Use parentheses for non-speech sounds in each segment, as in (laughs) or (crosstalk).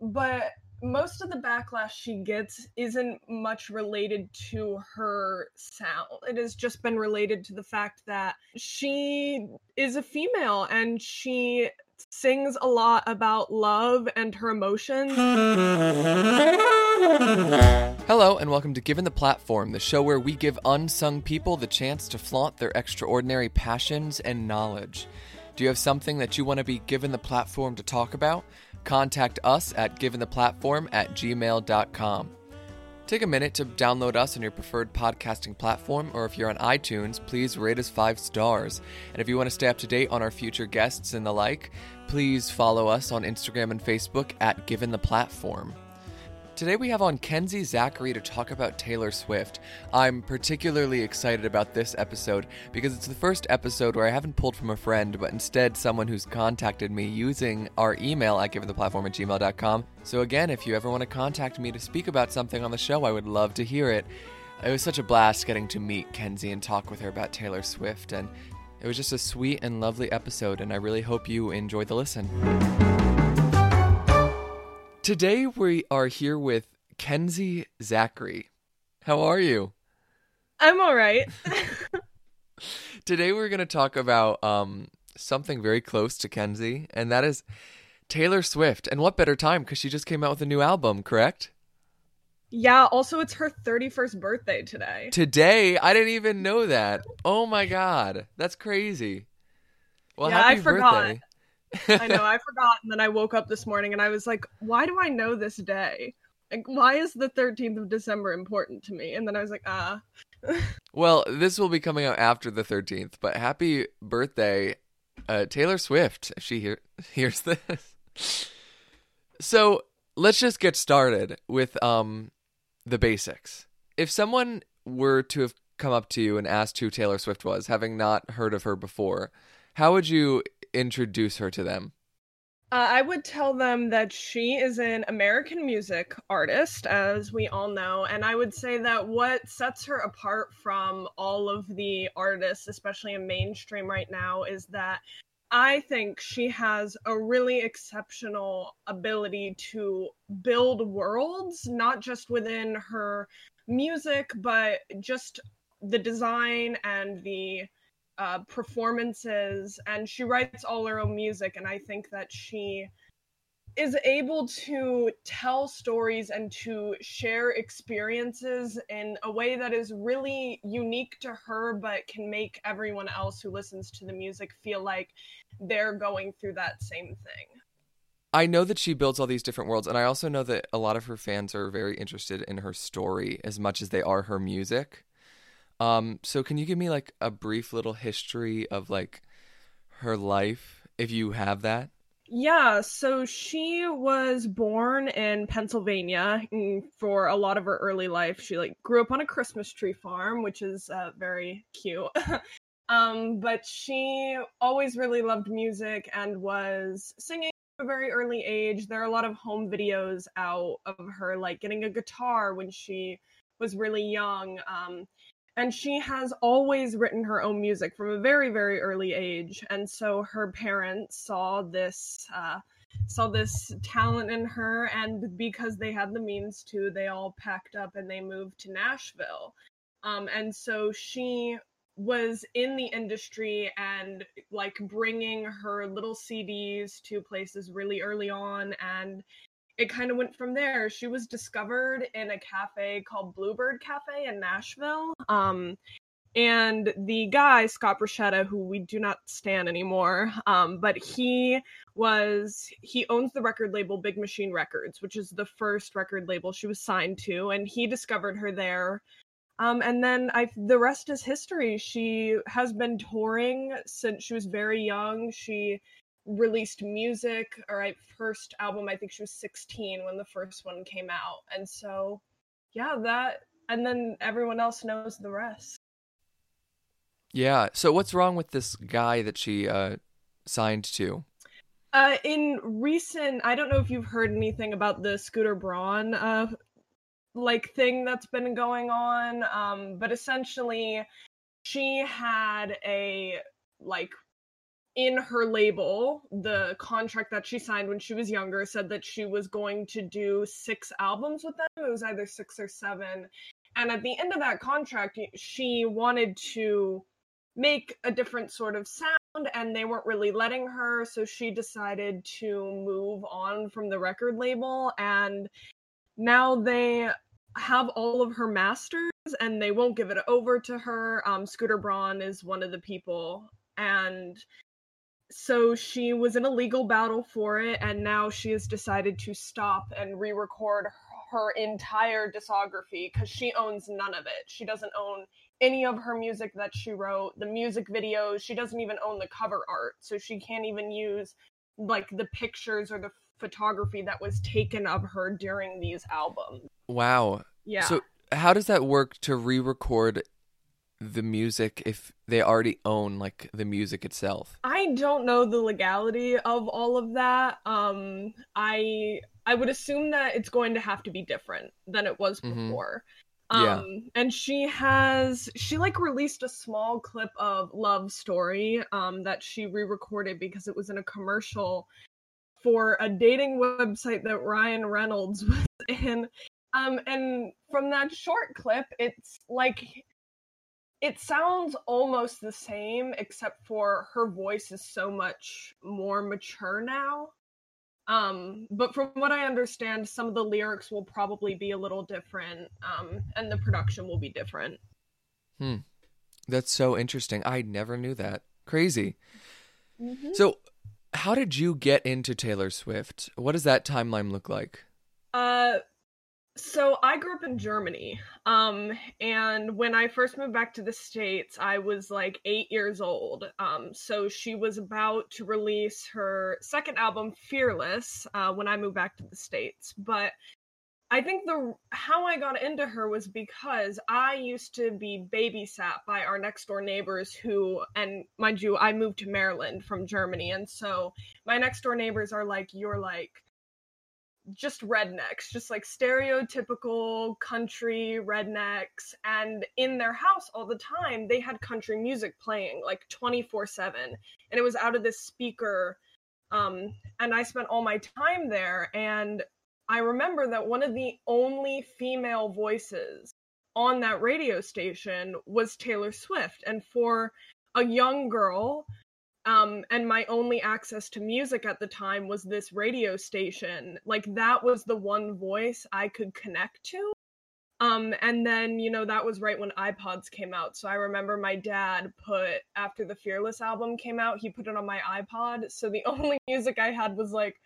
but most of the backlash she gets isn't much related to her sound. It has just been related to the fact that she is a female and she sings a lot about love and her emotions. Hello, and welcome to Given the Platform, the show where we give unsung people the chance to flaunt their extraordinary passions and knowledge. Do you have something that you want to be given the platform to talk about? Contact us at giventheplatform at gmail.com. Take a minute to download us on your preferred podcasting platform, or if you're on iTunes, please rate us five stars. And if you want to stay up to date on our future guests and the like, please follow us on Instagram and Facebook at Given the Platform. Today we have on Kenzie Zachary to talk about Taylor Swift. I'm particularly excited about this episode because it's the first episode where I haven't pulled from a friend, but instead someone who's contacted me using our email at giventheplatform at gmail.com. So again, if you ever want to contact me to speak about something on the show, I would love to hear it. It was such a blast getting to meet Kenzie and talk with her about Taylor Swift, and it was just a sweet and lovely episode, and I really hope you enjoy the listen. Today we are here with Kenzie Zachary. How are you? I'm all right. (laughs) (laughs) Today we're going to talk about um, something very close to Kenzie, and that is Taylor Swift. And what better time because she just came out with a new album, correct? yeah, also it's her 31st birthday today. Today, I didn't even know that. Oh my god, that's crazy. Well, Yeah, I happy forgot. birthday. I know, I forgot and then I woke up this morning and I was like, why do I know this day? Like why is the 13th of December important to me? And then I was like, ah. (laughs) Well, this will be coming out after the 13th, but happy birthday, uh, Taylor Swift, if she hear- (laughs) hears this. So let's just get started with um, the basics. If someone were to have come up to you and asked who Taylor Swift was, having not heard of her before, how would you introduce her to them? Uh, I would tell them that she is an American music artist, as we all know, and I would say that what sets her apart from all of the artists, especially in mainstream right now, is that I think she has a really exceptional ability to build worlds, not just within her music, but just the design and the uh, performances, and she writes all her own music. And I think that she is able to tell stories and to share experiences in a way that is really unique to her, but can make everyone else who listens to the music feel like they're going through that same thing. I know that she builds all these different worlds, and I also know that a lot of her fans are very interested in her story as much as they are her music. Um, so can you give me like a brief little history of like her life, if you have that? Yeah, so she was born in Pennsylvania for a lot of her early life. She like grew up on a Christmas tree farm, which is uh, very cute. (laughs) um, but she always really loved music and was singing a very early age. There are a lot of home videos out of her like getting a guitar when she was really young. Um, and she has always written her own music from a very very early age. And so her parents saw this uh, saw this talent in her. And because they had the means to they all packed up and they moved to nashville. Um, and so she was in the industry and like bringing her little cds to places really early on. And it kind of went from there. She was discovered in a cafe called Bluebird Cafe in Nashville. Um, and the guy, Scott Borchetta, who we do not stand anymore, um, but he was, he owns the record label Big Machine Records, which is the first record label she was signed to. And he discovered her there. Um, and then I, the rest is history. She has been touring since she was very young. She released music or first album I think she was 16 when the first one came out and so yeah that and then everyone else knows the rest Yeah. So what's wrong with this guy that she uh, signed to? uh in recent I don't know if you've heard anything about the Scooter Braun uh like thing that's been going on um but essentially she had a like in her label, the contract that she signed when she was younger said that she was going to do six albums with them. It was either six or seven. And at the end of that contract, she wanted to make a different sort of sound, and they weren't really letting her. So she decided to move on from the record label. And now they have all of her masters and they won't give it over to her. Um, Scooter Braun is one of the people. And so she was in a legal battle for it and now she has decided to stop and re-record her entire discography because she owns none of it. She doesn't own any of her music that she wrote the music videos. She doesn't even own the cover art so she can't even use like the pictures or the photography that was taken of her during these albums. Wow. Yeah. So how does that work to re-record the music if they already own like the music itself? I don't know the legality of all of that. Um I I would assume that it's going to have to be different than it was Mhm. before. Yeah. Um and she has she like released a small clip of Love Story um that she re-recorded because it was in a commercial for a dating website that Ryan Reynolds (laughs) was in. Um and from that short clip it's like it sounds almost the same except for her voice is so much more mature now um but from what i understand some of the lyrics will probably be a little different um and the production will be different Hmm. That's so interesting. I never knew that. Crazy. Mm-hmm. So, how did you get into Taylor Swift? What does that timeline look like? Uh, so I grew up in Germany. Um, and when I first moved back to the States, I was like eight years old. Um, so she was about to release her second album, Fearless, uh, when I moved back to the States. But I think the how I got into her was because I used to be babysat by our next door neighbors who and mind you I moved to Maryland from Germany and so my next door neighbors are like you're like just rednecks, just like stereotypical country rednecks. And in their house all the time, they had country music playing like 24 7. And it was out of this speaker. Um, and I spent all my time there. And I remember that one of the only female voices on that radio station was Taylor Swift. And for a young girl, um, and my only access to music at the time was this radio station. Like that was the one voice I could connect to. Um, and then you know that was right when iPods came out. So I remember my dad put after the Fearless album came out, he put it on my iPod. So the (laughs) only music I had was like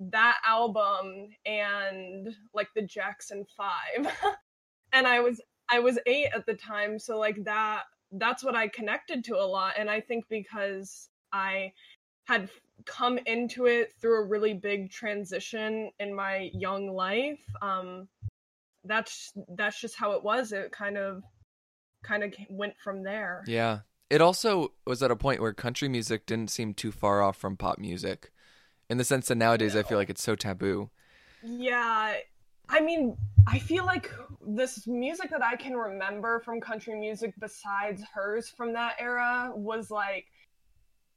that album and like the Jackson 5. (laughs) and I was I was 8 at the time, so like that that's what I connected to a lot. And I think because I had come into it through a really big transition in my young life, um, that's that's just how it was. It kind of kind of went from there. Yeah. It also was at a point where country music didn't seem too far off from pop music. In the sense that nowadays I feel like it's so taboo. Yeah, I mean, I feel like this music that I can remember from country music besides hers from that era was like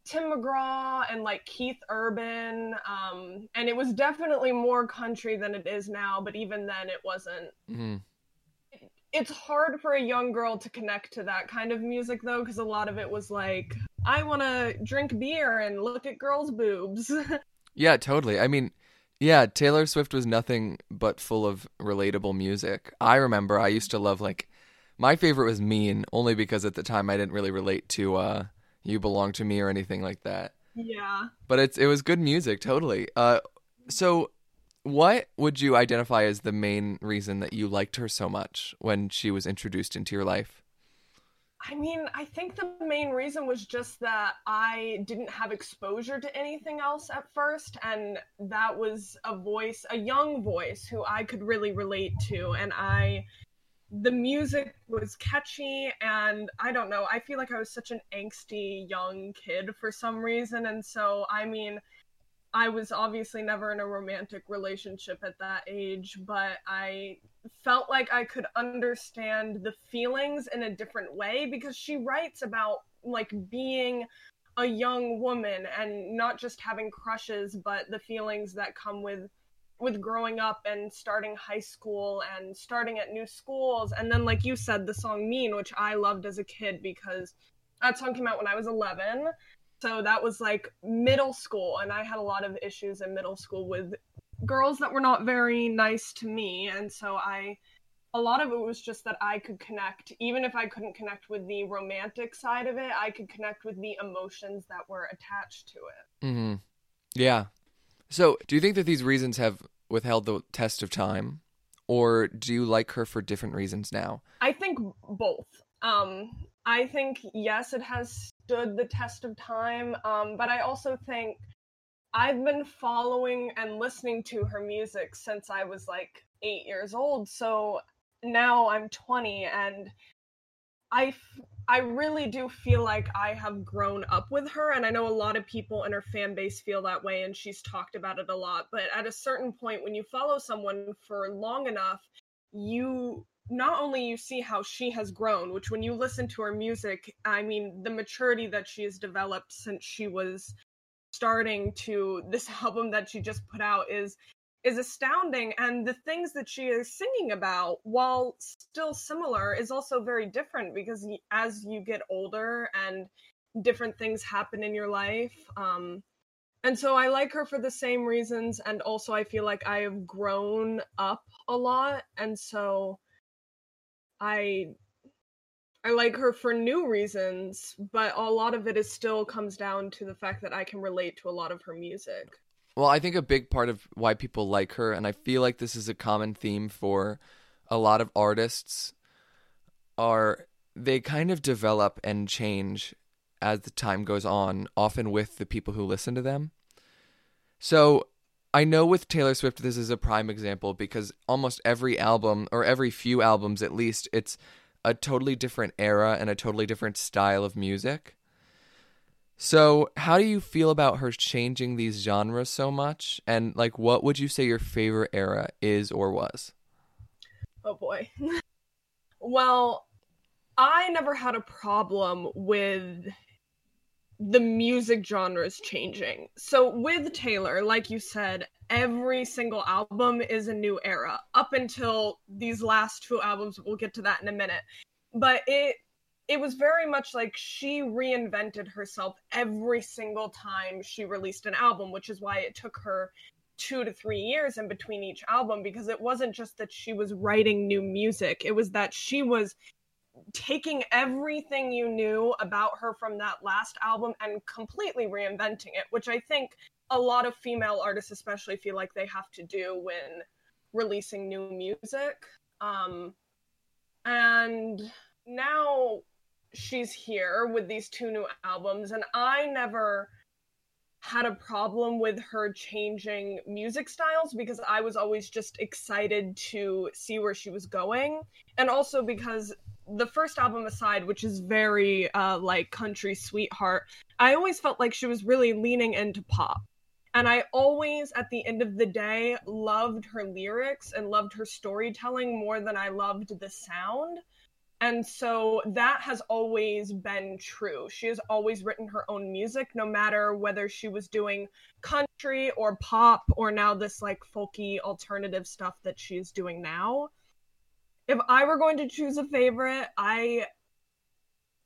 Tim McGraw and like Keith Urban. Um, and it was definitely more country than it is now, but even then it wasn't. hmm It's hard for a young girl to connect to that kind of music though, because a lot of it was like, I want to drink beer and look at girls' boobs. (laughs) Yeah, totally. I mean, yeah, Taylor Swift was nothing but full of relatable music. I remember I used to love like my favorite was Mean, only because at the time I didn't really relate to uh You Belong to Me or anything like that. yeah. But it's it was good music, totally. Uh so what would you identify as the main reason that you liked her so much when she was introduced into your life? I mean, I think the main reason was just that I didn't have exposure to anything else at first, and that was a voice, a young voice who I could really relate to. And I, the music was catchy, and I don't know, I feel like I was such an angsty young kid for some reason. And so, I mean, I was obviously never in a romantic relationship at that age, but I felt like I could understand the feelings in a different way because she writes about like being a young woman and not just having crushes but the feelings that come with with growing up and starting high school and starting at new schools. And then like you said the song mean which i loved as a kid because that song came out when i was 11 so that was like middle school and i had a lot of issues in middle school with girls that were not very nice to me and so i a lot of it was just that i could connect. Even if i couldn't connect with the romantic side of it i could connect with the emotions that were attached to it. Mm-hmm. yeah. So do you think that these reasons have withheld the test of time or do you like her for different reasons now? I think both. Um i think yes it has stood the test of time um but i also think I've been following and listening to her music since I was like eight years old. So now I'm 20 and I, f- I really do feel like I have grown up with her. And I know a lot of people in her fan base feel that way and she's talked about it a lot. But at a certain point, when you follow someone for long enough, you not only you see how she has grown which when you listen to her music i mean the maturity that she has developed since she was starting to this (laughs) album that she just put out is is astounding. And the things that she is singing about while still similar is also very different because as you get older and different things happen in your life um and so i like her for the same reasons. And also i feel like i have grown up a lot. And so i I like her for new reasons, but a lot of it is still comes down to the fact that I can relate to a lot of her music. Well, I think a big part of why people like her, and I feel like this is a common theme for a lot of artists, are they kind of develop and change as the time goes on, often with the people who listen to them. So I know with Taylor Swift, this is a prime example because almost every album, or every few albums at least, it's a totally different era and a totally different style of music. So, how do you feel about her changing these genres so much? And, like, what would you say your favorite era is or was? Oh boy. (laughs) well, I never had a problem with the music genre is changing. So, with Taylor, like you said, every single album is a new era. Up until these last two albums we'll get to that in a minute. But it it was very much like she reinvented herself every single time she released an album which is why it took her 2 to 3 years in between each album because it wasn't just that she was writing new music. It was that she was taking everything you knew about her from that last album and completely reinventing it which i think a lot of female artists especially feel like they have to do when releasing new music. Um and now she's here with these two new albums and i never had a problem with her changing music styles because i was always just excited to see where she was going. And also because the first album aside which is very uh like country sweetheart i always felt like she was really leaning into pop and I always, at the end of the day, loved her lyrics and loved her storytelling more than I loved the sound. And so that has always been true. She has always written her own music, no matter whether she was doing country or pop or now this like folky alternative stuff that she's doing now. If I were going to choose a favorite, I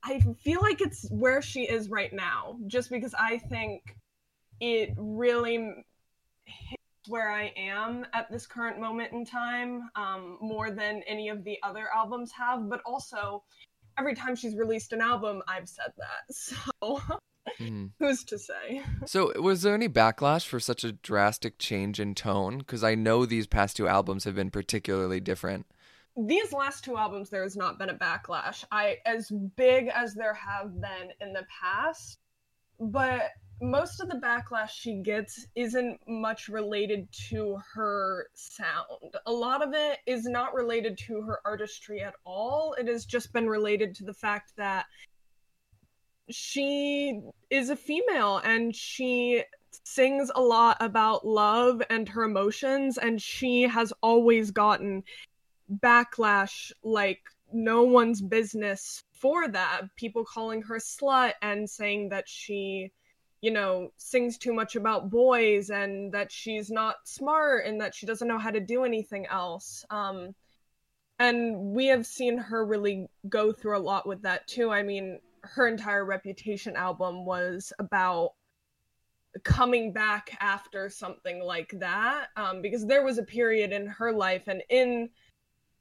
I feel like it's where she is right now, just because I think it really hits where I am at this current moment in time um, more than any of the other albums have. But also, every time she's released an album, I've said that. (laughs) So. Mm. Who's to say? so, was there any backlash for such a drastic change in tone? Because I know these past two albums have been particularly different. These last two albums, there has not been a backlash. I, as big as there have been in the past, but most of the backlash she gets isn't much related to her sound. A lot of it is not related to her artistry at all. It has just been related to the fact that she is a female and she sings a lot about love and her emotions and she has always gotten backlash like no one's business for that. People calling her slut and saying that she, you know, sings too much about boys and that she's not smart and that she doesn't know how to do anything else. Um, and we have seen her really go through a lot with that too. I mean, her entire Reputation album was about coming back after something like that um, because there was a period in her life and in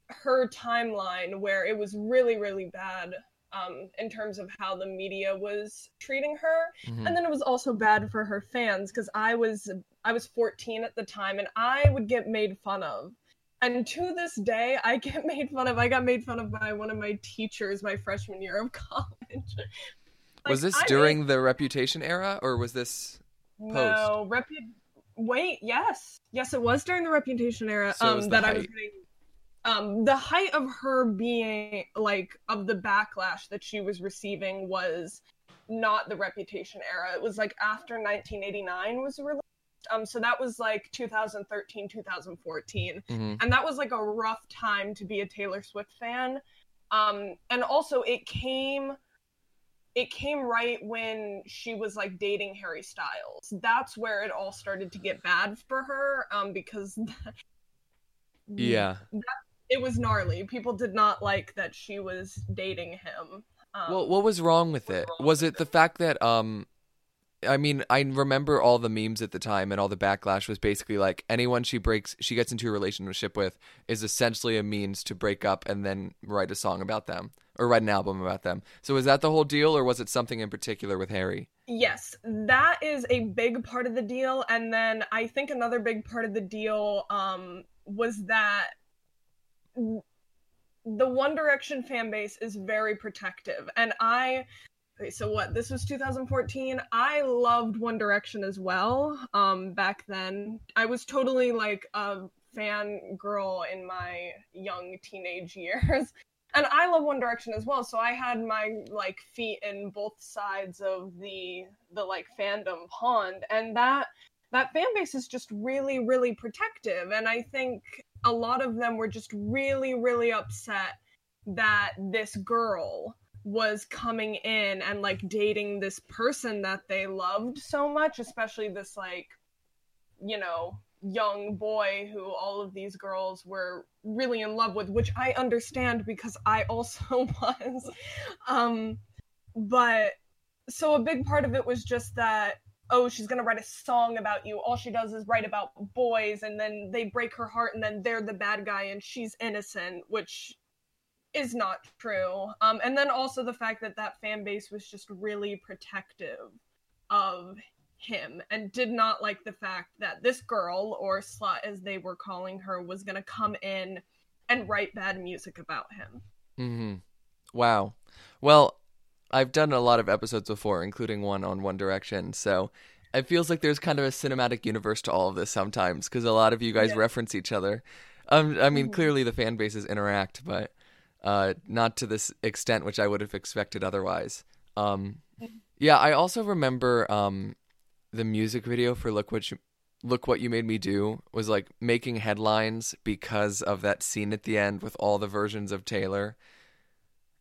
her timeline where it was really really bad um, in terms of how the media was treating her mm-hmm. and then it was also bad for her fans because i was i was 14 at the time and i would get made fun of and to this day i get (laughs) made fun of i got made fun of by one of my teachers my freshman year of (laughs) college like, was this I during made... the reputation era or was this post? no repu- wait yes yes it was during the reputation era so um that height. i was getting um the height of her being like of the backlash that she was receiving was not the reputation era it was like after 1989 was released um, so that was like 2013, 2014, mm-hmm. and that was like a rough time to be a Taylor Swift fan. Um, and also it came, it came right when she was like dating Harry Styles. That's where it all started to get bad for her. Um, because (laughs) yeah, that, it was gnarly. People did not like that she was dating him. Um, well, what was wrong with it? Was it the fact that um I mean, I remember all the memes at the time and all the backlash was basically like anyone she breaks, she gets into a relationship with is essentially a means to break up and then write a song about them or write an album about them. So was that the whole deal or was it something in particular with Harry? Yes, that is a big part of the deal. And then I think another big part of the deal um, was that the One Direction fan base is very protective. And I Okay, so what? This was 2014. I loved One Direction as well. Um, back then, I was totally like a fan girl in my young teenage (laughs) years, and I love One Direction as well. So I had my like feet in both sides of the the like fandom pond, and that that fan base is just really really protective, and I think a lot of them were just really really upset that this girl was coming in and like dating this person that they loved so much, especially this like, you know, young boy who all of these girls were really in love with, which I understand because I also (laughs) was. Um, but so a big part of it was just that oh she's going to write a song about you all she does is write about boys and then they break her heart and then they're the bad guy and she's innocent which is not true. Um, and then also the fact that that fan base was just really protective of him and did not like the fact that this girl, or slut as they were calling her, was going to come in and write bad music about him. hmm Wow. Well, I've done a lot of episodes before, including one on One Direction, so it feels like there's kind of a cinematic universe to all of this sometimes because a lot of you guys yeah. reference each other. Um, I mean, mm-hmm. clearly the fan bases interact, but uh, not to this extent, which I would have expected otherwise. Um, yeah, I also remember um, the music video for "Look What You Look What You Made Me Do" was like making headlines because of that scene at the end with all the versions of Taylor,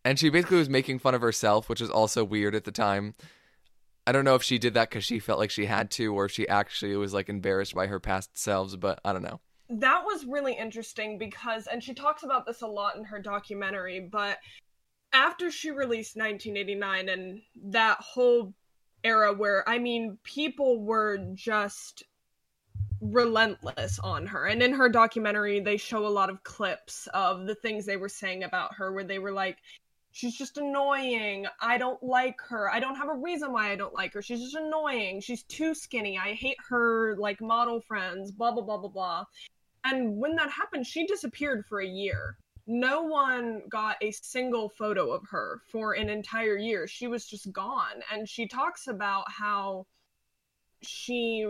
and she basically was making fun of herself, which was also weird at the time. I don't know if she did that because she felt like she had to, or if she actually was like embarrassed by her past selves, but I don't know that was really interesting because and she talks about this a lot in her documentary but after she released 1989 and that whole era where i mean people were just relentless on her and in her documentary they show a lot of clips of the things they were saying about her where they were like she's just annoying i don't like her i don't have a reason why i don't like her she's just annoying she's too skinny i hate her like model friends blah blah blah blah blah and when that happened, she disappeared for a year. No one got a single photo of her for an entire year. She was just gone. And she talks about how she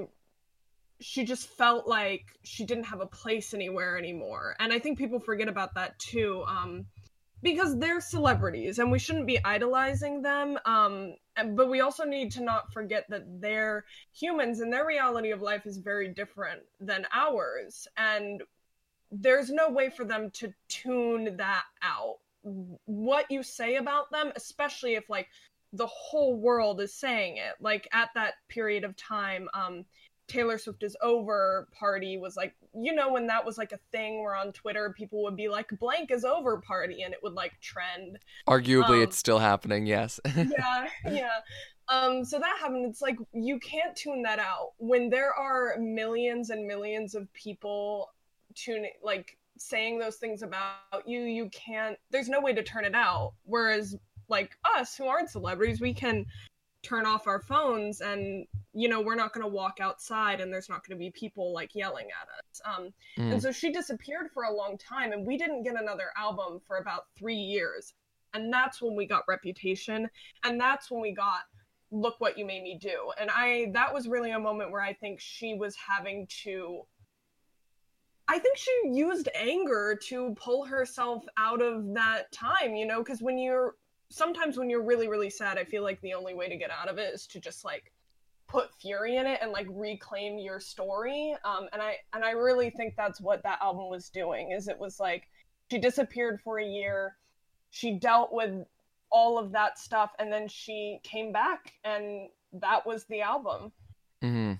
she just felt like she didn't have a place anywhere anymore. And I think people forget about that too. Um, because they're celebrities and we shouldn't be idolizing them um, but we also need to not forget that they're humans and their reality of life is very different than ours and there's no way for them to tune that out what you say about them, especially if like the whole world is saying it. Like at that period of time, um, Taylor Swift is over party was like, you know, when that was like a thing where on Twitter people would be like, blank is over party, and it would like trend. Arguably, um, it's still happening, yes. (laughs) yeah, yeah. Um, so that happened. It's like you can't tune that out when there are millions and millions of people tuning, like saying those things about you. You can't. There's no way to turn it out. Whereas, like us who aren't celebrities, we can turn off our phones and you know we're not going to walk outside and there's not going to be people like yelling at us. Um, mm. and so she disappeared for a long time and we didn't get another album for about three years. And that's when we got reputation and that's when we got look what you made me do. And i that was really a moment where i think she was having to I think she used anger to pull herself out of that time, you know, because when you're sometimes when you're really really sad i feel like the only way to get out of it is to just like put fury in it and like reclaim your story um and i and i really think that's what that album was doing is it was like she disappeared for a year she dealt with all of that stuff and then she came back and that was the album. Hmm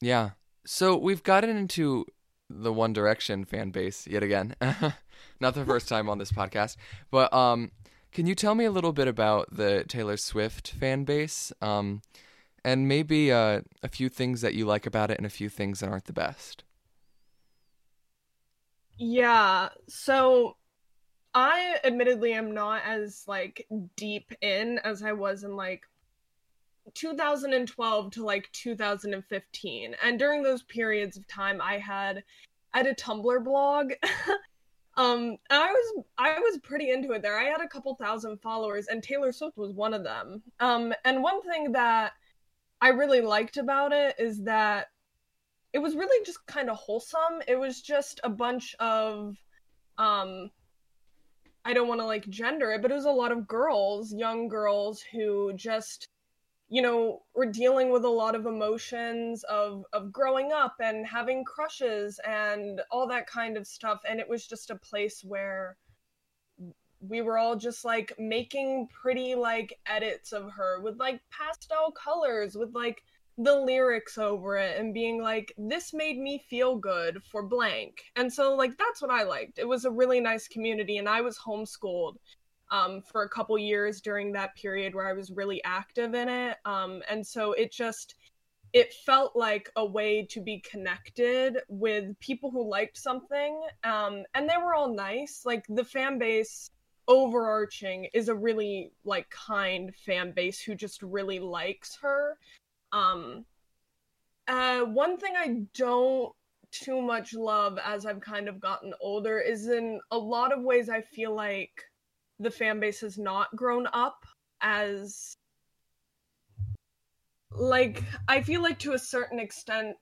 yeah. So we've gotten into the one direction fan base yet again. (laughs) Not the first time on this podcast but um can you tell me a little bit about the Taylor Swift fan base? Um, and maybe uh, a few things that you like about it and a few things that aren't the best. Yeah. So I admittedly am not as like deep in as I was in like 2012 to like 2015. And during those periods of time I had had a Tumblr blog (laughs) Um, I was I was pretty into it there. I had a couple thousand followers, and Taylor Swift was one of them. Um, and one thing that I really liked about it is that it was really just kind of wholesome. It was just a bunch of, um, I don't want to like gender it, but it was a lot of girls, young girls who just you know we're dealing with a lot of emotions of of growing up and having crushes and all that kind of stuff and it was just a place where we were all just like making pretty like edits of her with like pastel colors with like the lyrics over it and being like this made me feel good for blank and so like that's what i liked it was a really nice community and i was homeschooled um, for a couple years during that period where I was really active in it. Um, and so it just it felt like a way to be connected with people who liked something um, and they were all nice like the fan base overarching is a really like kind fan base who just really likes her. Um uh one thing i don't too much love as i've kind of gotten older is in a lot of ways i feel like the fan base has not grown up as like I feel like to a certain extent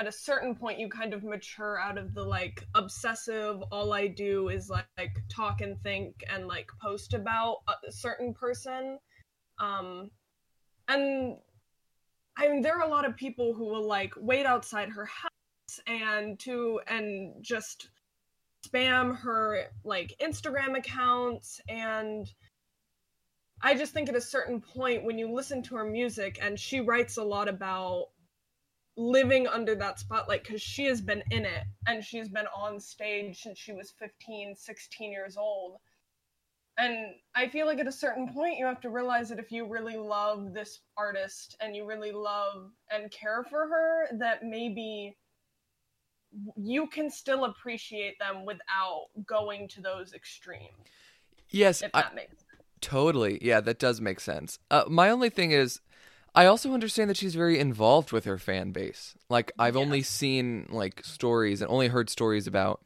at a certain point you kind of mature out of the like obsessive all I do is like, like talk and think and like post about a certain person. Um and I mean there are a lot of people who will like wait outside her house and to and just spam her like Instagram accounts. And I just think at a certain point when you listen to her music and she writes a lot about living under that spotlight because she has been in it and she's been on stage since she was 15 16 years old and i feel like at a certain point you have to realize that if you really love this artist and you really love and care for her that maybe you can still appreciate them without going to those extremes. Yes, if that I, makes sense. Totally. Yeah, that does make sense. Uh, my only thing is I also understand that she's very involved with her fan base. Like I've yeah. only seen like stories and only heard stories about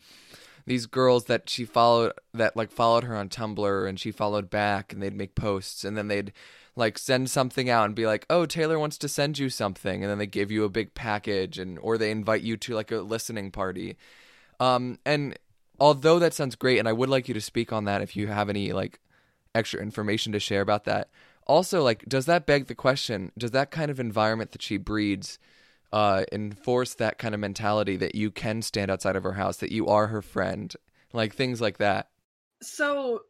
these girls that she followed that like followed her on Tumblr and she followed back and they'd make posts and then they'd like send something out and be like, "Oh, Taylor wants to send you something," and then they give you a big package and or they invite you to like a listening party. Um, and although that sounds great, and I would like you to speak on that if you have any like extra information to share about that. Also, like, does that beg the question? Does that kind of environment that she breeds uh, enforce that kind of mentality that you can stand outside of her house, that you are her friend, like things like that? So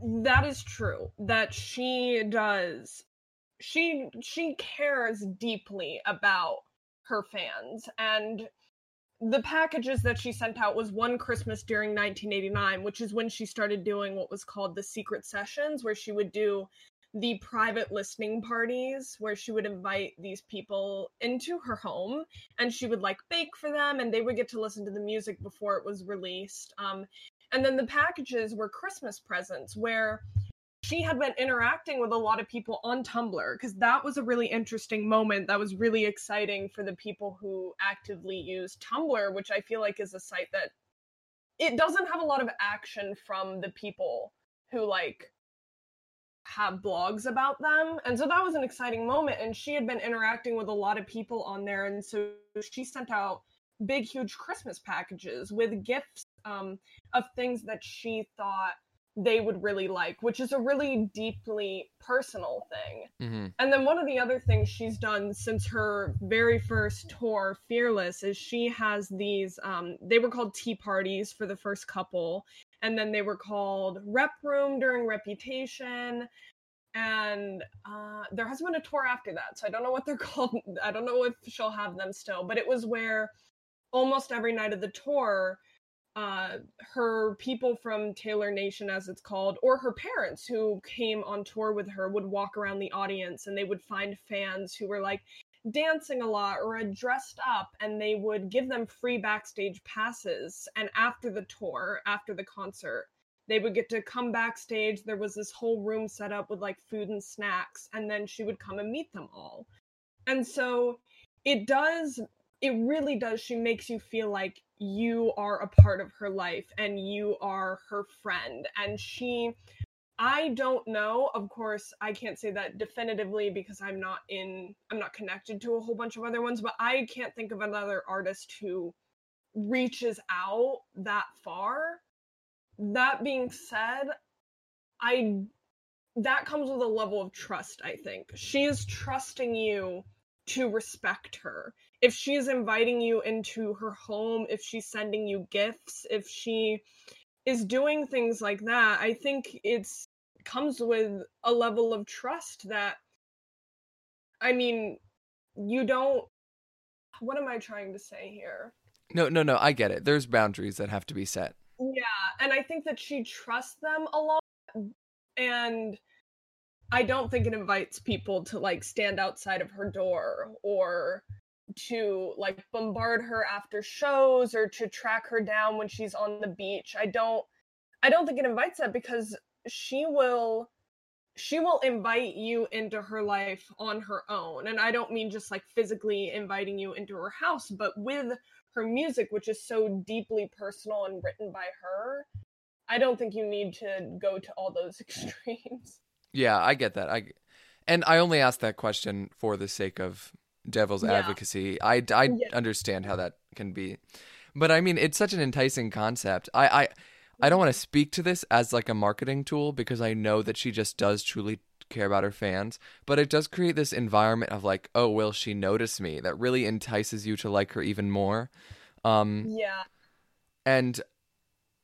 that is true that she does she she cares deeply about her fans and the packages that she sent out was one Christmas during 1989, which is when she started doing what was called the secret sessions, where she would do the private listening parties where she would invite these people into her home and she would like bake for them and they would get to listen to the music before it was released. Um, and then the packages were Christmas presents where she had been interacting with a lot of people on Tumblr because that was a really interesting moment. That was really exciting for the people who actively use Tumblr, which I feel like is a site that it doesn't have a lot of action from the people who like have blogs about them. And so that was an exciting moment. And she had been interacting with a lot of people on there. And so she sent out big, huge Christmas packages with gifts um, of things that she thought they would really like, which is a really deeply personal thing. Mm-hmm. And then one of the other things she's done since her very first tour, Fearless, is she has these, um, they were called tea parties for the first couple, and then they were called Rep Room during Reputation. And uh, there hasn't been a tour after that, so I don't know what they're (laughs) called. I don't know if she'll have them still, but it was where almost every night of the tour, uh, her people from Taylor Nation, as it's called, or her parents who came on tour with her would walk around the audience and they would find fans who were like dancing a lot or dressed up and they would give them free backstage passes. And after the tour, after the concert, they would get to come backstage. There was this whole room set up with like food and snacks, and then she would come and meet them all. And so it does it really does she makes you feel like you are a part of her life and you are her friend and she I don't know. Of course, I can't say that definitively because I'm not in I'm not connected to a whole bunch of other ones, but I can't think of another artist who reaches out that far. That being said, I that comes with a level of trust, I think. She is trusting you to respect her if she's inviting you into her home, if she's sending you gifts, if she is doing things like that, I think it's comes with a level of trust that I mean, you don't what am I trying to say here? No, no, no, I get it. There's boundaries that have to be set. Yeah, and I think that she trusts them a lot and I don't think it invites people to like stand outside of her door or to like bombard her after shows or to track her down when she's on the beach. I don't I don't think it invites that because she will she will invite you into her life on her own. And I don't mean just like physically inviting you into her house, but with her music which is so deeply personal and written by her. I don't think you need to go to all those (laughs) extremes. Yeah, I get that. I and I only asked that question for the sake of devil's yeah. advocacy. I, I yeah. understand how that can be, but I mean, it's such an enticing concept. I, I, I don't want to speak to this as like a marketing tool because I know that she just does truly care about her fans, but it does create this environment of like, oh, will she notice me? That really entices you to like her even more. Um, yeah. And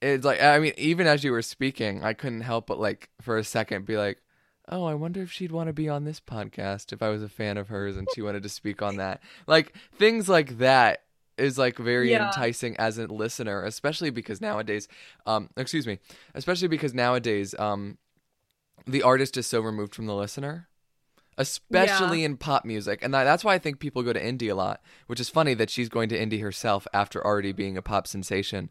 it's like, I mean, even as you were speaking, I couldn't help but like for a second be like, oh, I wonder if she'd want to be on this podcast if I was a fan of hers and she wanted to speak on that. Like things like that is like very yeah. enticing as a listener, especially because nowadays, um, excuse me, especially because nowadays, um, the artist is so removed from the listener. Especially yeah. in pop music. And that's why I think people go to indie a lot, which is funny that she's going to indie herself after already being a pop sensation.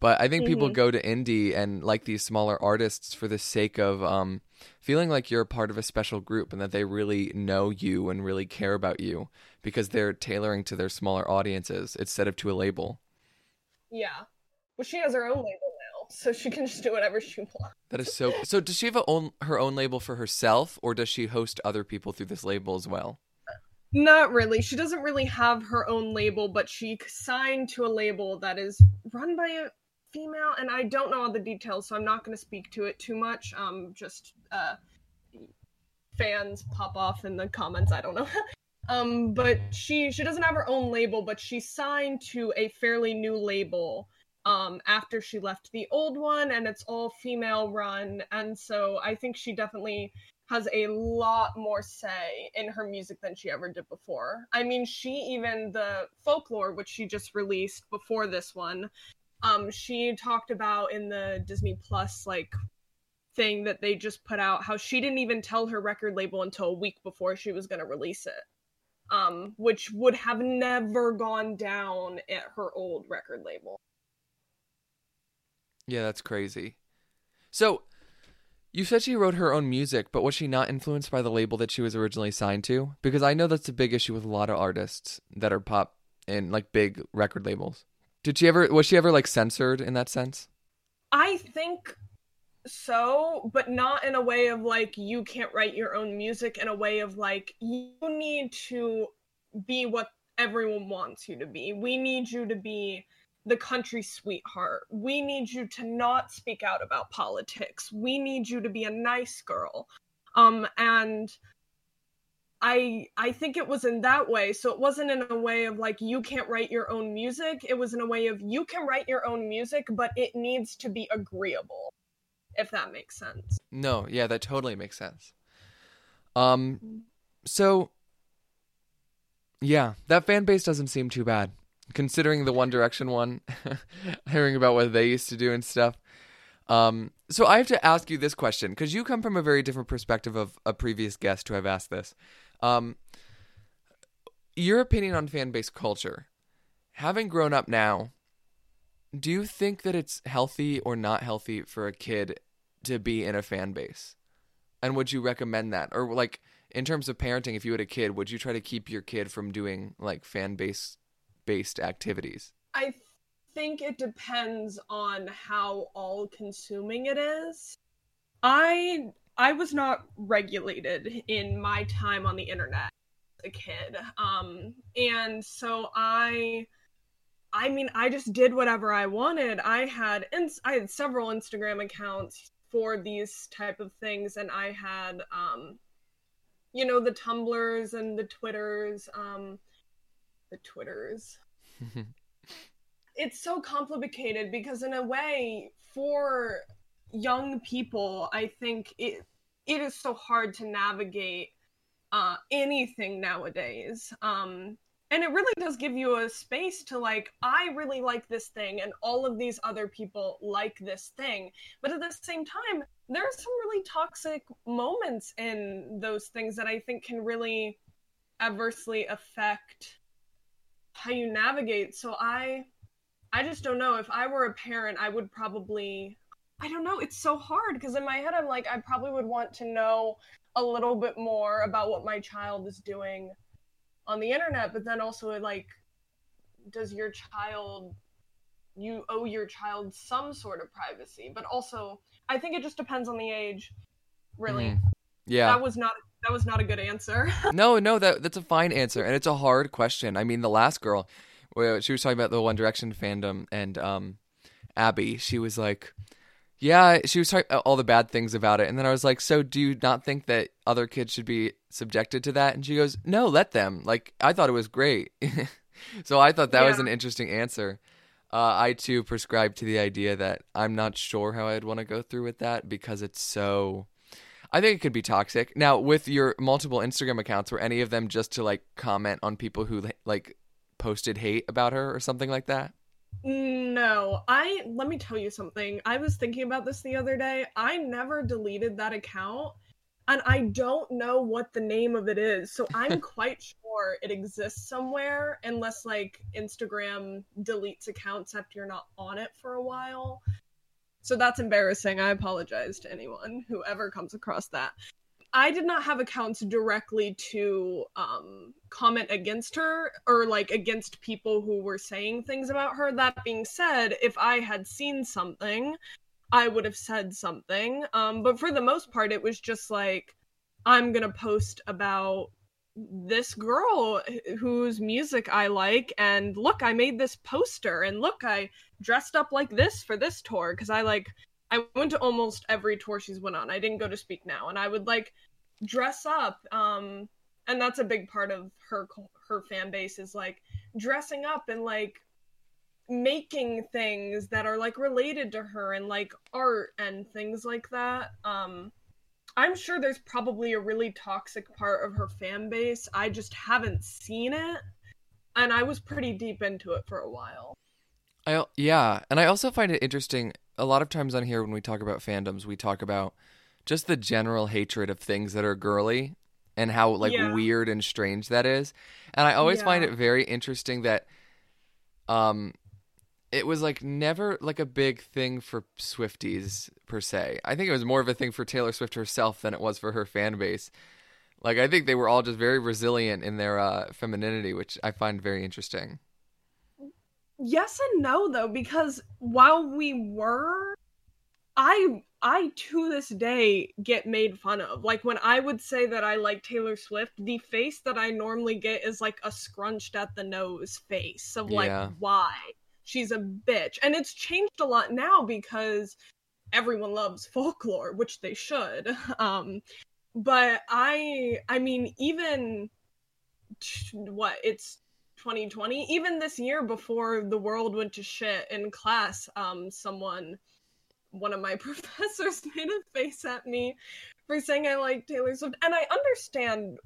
But I think mm-hmm. people go to indie and like these smaller artists for the sake of um, feeling like you're a part of a special group and that they really know you and really care about you because they're tailoring to their smaller audiences instead of to a label. Yeah. Well, she has her own label now, so she can just do whatever she wants. That is so. So, does she have own, her own label for herself, or does she host other people through this label as well? Not really. She doesn't really have her own label, but she signed to a label that is run by a female, and I don't know all the details, so I'm not going to speak to it too much. Um, just uh, fans pop off in the comments. I don't know. (laughs) um, but she she doesn't have her own label, but she signed to a fairly new label. um, after she left the old one, and it's all female run. And so I think she definitely has a lot more say in her music than she ever did before. I mean, she even the folklore, which she just released before this one, um, she talked about in the Disney Plus like thing that they just put out how she didn't even tell her record label until a week before she was going to release it. Um, which would have never gone down at her old record label. Yeah, that's crazy. So, you said she wrote her own music, but was she not influenced by the label that she was originally signed to? Because I know that's a big issue with a lot of artists that are pop and like big record labels. Did she ever was she ever like censored in that sense? I think so, but not in a way of like you can't write your own music in a way of like you need to be what everyone wants you to be. We need you to be the country sweetheart. We need you to not speak out about politics. We need you to be a nice girl. Um and I I think it was in that way. So it wasn't in a way of like you can't write your own music. It was in a way of you can write your own music, but it needs to be agreeable. If that makes sense. No, yeah, that totally makes sense. Um so yeah, that fan base doesn't seem too bad considering the One Direction one, (laughs) hearing about what they used to do and stuff. Um, so I have to ask you this question because you come from a very different perspective of a previous guest who I've asked this. Um, your opinion on fan base culture, having grown up now, do you think that it's healthy or not healthy for a kid to be in a fan base? And would you recommend that? Or like in terms of parenting, if you had a kid, would you try to keep your kid from doing like fan base based activities? I think it depends on how all consuming it is. I I was not regulated in my time on the internet as a kid. Um and so I I mean I just did whatever I wanted. I had ins- I had several Instagram accounts for these type of things and I had um you know the Tumblrs and the Twitters um the Twitters. (laughs) it's so complicated because in a way for young people, I think it it is so hard to navigate uh, anything nowadays. Um, and it really does give you a space to like i really like this thing and all of these other people like this thing but at the same time there are some really toxic moments in those things that i think can really adversely affect how you navigate. So I I just don't know. If I were a parent, I would probably I don't know, it's so hard because in my head I'm like I probably would want to know a little bit more about what my child is doing on the internet, but then also like does your child you owe your child some sort of privacy, but also I think it just depends on the age. Really. Mm. Yeah. That was not that was not a good answer. (laughs) no, no, that that's a fine answer, and it's a hard question. I mean, the last girl, she was talking about the One Direction fandom, and um, Abby, she was like, yeah, she was talking all the bad things about it, and then I was like, so do you not think that other kids should be subjected to that? And she goes, no, let them. Like, I thought it was great. (laughs) so I thought that yeah. was an interesting answer. Uh, I too prescribe to the idea that I'm not sure how I'd want to go through with that because it's so I think it could be toxic. Now, with your multiple Instagram accounts, were any of them just to like comment on people who like posted hate about her or something like that? No, I let me tell you something. I was thinking about this the other day. I never deleted that account and I don't know what the name of it is. So I'm (laughs) quite sure it exists somewhere unless like Instagram deletes accounts after you're not on it for a while. So that's embarrassing. I apologize to anyone who ever comes across that. I did not have accounts directly to um, comment against her or like against people who were saying things about her. That being said, if I had seen something, I would have said something. Um, but for the most part, it was just like, I'm going to post about this girl whose music I like and look I made this poster and look I dressed up like this for this tour cuz I like I went to almost every tour she's went on. I didn't go to Speak Now and I would like dress up um and that's a big part of her her fan base is like dressing up and like making things that are like related to her and like art and things like that. Um I'm sure there's probably a really toxic part of her fan base. I just haven't seen it. And I was pretty deep into it for a while. I yeah, and I also find it interesting a lot of times on here when we talk about fandoms, we talk about just the general hatred of things that are girly and how like Yeah. weird and strange that is. And I always find it very interesting that um it was like never like a big thing for Swifties per se. I think it was more of a thing for Taylor Swift herself than it was for her fan base. Like I think they were all just very resilient in their uh femininity, which I find very interesting. Yes and no though because while we were I I to this day get made fun of. Like when I would say that I like Taylor Swift, the face that I normally get is like a scrunched at the nose face of like Yeah. why she's a bitch. And it's changed a lot now because everyone loves folklore, which they should. (laughs) Um but I I mean even what it's 2020 even this year before the world went to shit in class um someone one of my (laughs) professors made a face at me for saying I like Taylor Swift and I understand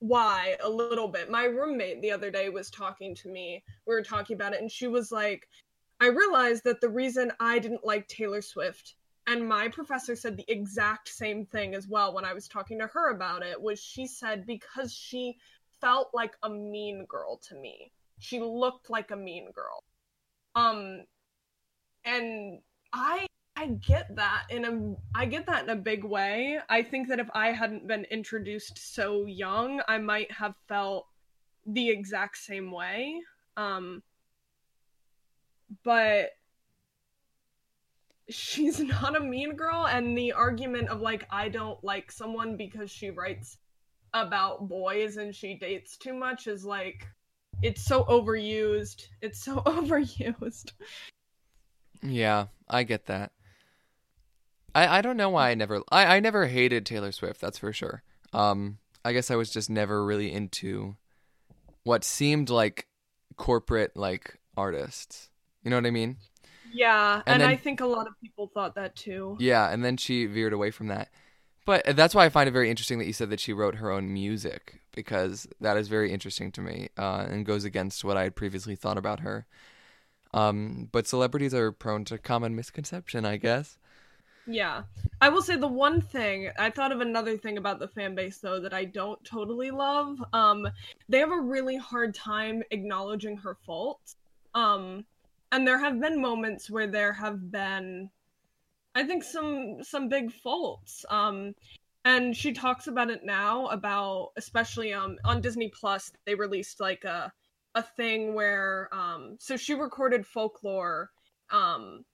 why a little bit. My roommate the other day was talking to me. We were talking about it and she was like I realized that the reason I didn't like Taylor Swift and my professor said the exact same thing as well when I was talking to her about it was she said because she felt like a mean girl to me. She looked like a mean girl. Um and I I get that in a I get that in a big way. I think that if I hadn't been introduced so young, I might have felt the exact same way. Um but she's (laughs) not a mean girl and the argument of like I don't like someone because she writes about boys and she dates too much is like it's so overused. It's so (laughs) overused. Yeah, I get that. I, I don't know why I never I, I never hated Taylor Swift, that's for sure. Um I guess I was just never really into what seemed like corporate like artists. You know what I mean? Yeah, And and, then- I think a lot of people thought that too. Yeah, and then she veered away from that. But that's why I find it very interesting that you said that she wrote her own music because that is very interesting to me uh, and goes against what I had previously thought about her. Um, but celebrities are prone to common misconception, I guess. Yeah. I will say the one thing, I thought of another thing about the fan base though that I don't totally love. Um they have a really hard time acknowledging her faults. Um and there have been moments where there have been I think some some big faults. Um and she talks about it now about especially um on Disney Plus they released like a a thing where um so she recorded folklore um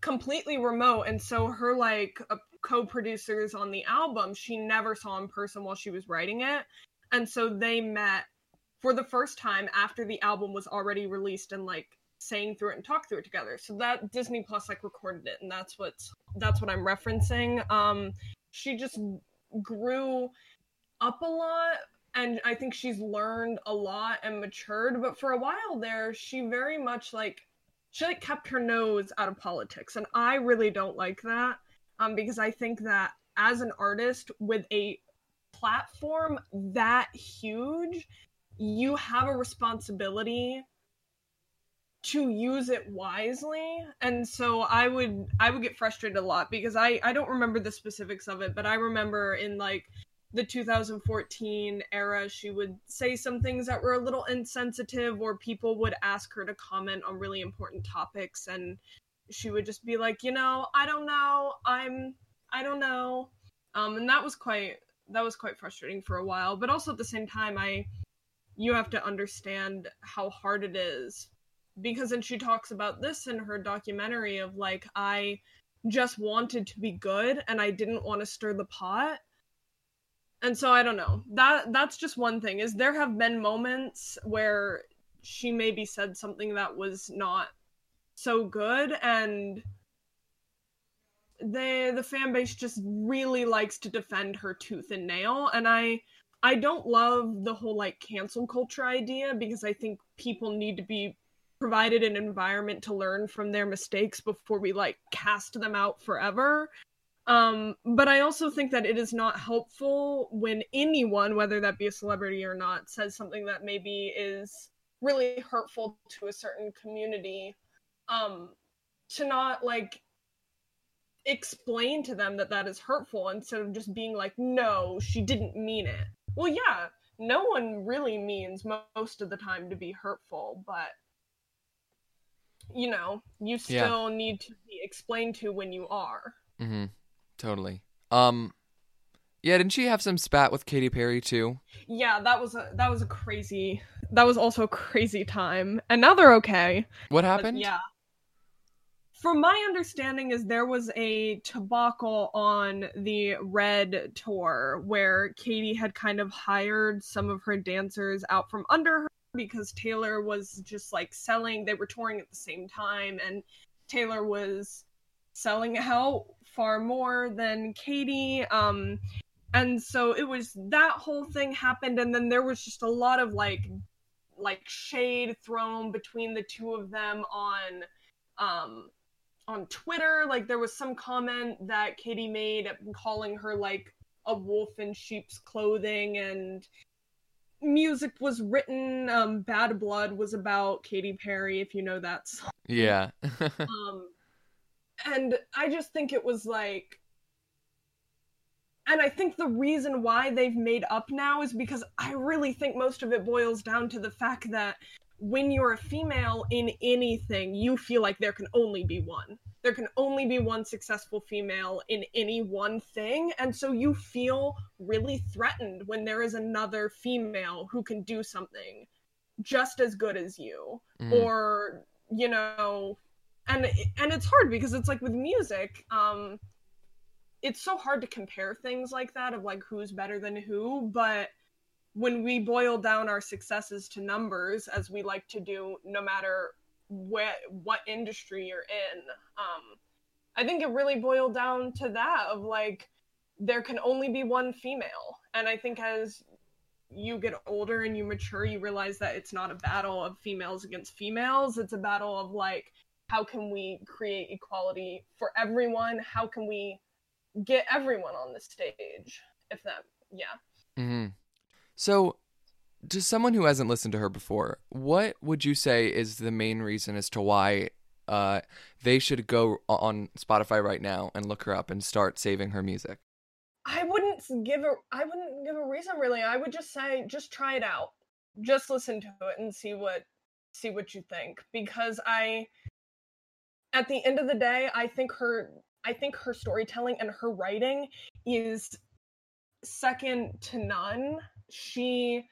completely remote and so her like uh, co-producers on the album she never saw in person while she was writing it and so they met for the first time after the album was already released and like sang through it and talked through it together. So that disney plus like recorded it and that's what's that's what i'm referencing. Um she just grew up a lot and i think she's learned a lot and matured but for a while there she very much like she like kept her nose out of politics and i really don't like that um because i think that as an artist with a platform that huge you have a responsibility to use it wisely. And so i would i would get frustrated a lot because i i don't remember the specifics of it but i remember in like the 2014 era she would say some things that were a little insensitive or people would ask her to comment on really important topics. And she would just be like you know i don't know. I'm i don't know. Um and that was quite that was quite frustrating for a while. But also at the same time i you have to understand how hard it is because then she talks about this in her documentary of like i just wanted to be good and i didn't want to stir the pot. And so i don't know. That that's just one thing is there have been moments where she maybe said something that was not so good and the the fan base just really likes to defend her tooth and nail. And i i don't love the whole like cancel culture idea because i think people need to be provided an environment to learn from their mistakes before we like cast them out forever. Um, but I also think that it is not helpful when anyone, whether that be a celebrity or not, says something that maybe is really hurtful to a certain community. Um, to not like explain to them that that is hurtful instead of just being like, no, she didn't mean it. Well, yeah, no one really means most of the time to be hurtful, but you know, you still yeah. need to be explained to when you are. Mm-hmm. Totally. Um, yeah, didn't she have some spat with Katy Perry too? Yeah, that was a that was a crazy. That was also a crazy time, and now they're okay. What happened? But yeah. From my understanding, is there was a debacle on the Red tour where Katy had kind of hired some of her dancers out from under her because Taylor was just like selling, they were touring at the same time, and Taylor was selling out far more than Katy. Um, and so it was that whole thing happened, and then there was just a lot of like, like shade thrown between the two of them on, um, on Twitter. Like there was some comment that Katy made calling her like a wolf in sheep's clothing, and music was written. Um, Bad Blood was about Katy Perry, if you know that song. Yeah. (laughs) um, and I just think it was like. And I think the reason why they've made up now is because I really think most of it boils down to the fact that when you're a female in anything, you feel like there can only be one. There can only be one successful female in any one thing. And so you feel really threatened when there is another female who can do something just as good as you. Mm. Or, you know, and and it's hard because it's like with music, um it's so hard to compare things like that of like who's better than who, but when we boil down our successes to numbers as we like to do no matter what what industry you're in. Um i think it really boiled down to that of like there can only be one female. And i think as you get older and you mature you realize that it's not a battle of females against females. It's a battle of like how can we create equality for everyone? How can we get everyone on the stage if that yeah. Mm-hmm. So, to someone who hasn't listened to her before, what would you say is the main reason as to why uh, they should go on Spotify right now and look her up and start saving her music? I wouldn't give a I wouldn't give a reason really. I would just say just try it out. Just listen to it and see what see what you think because I at the end of the day, I think her I think her storytelling and her writing is second to none she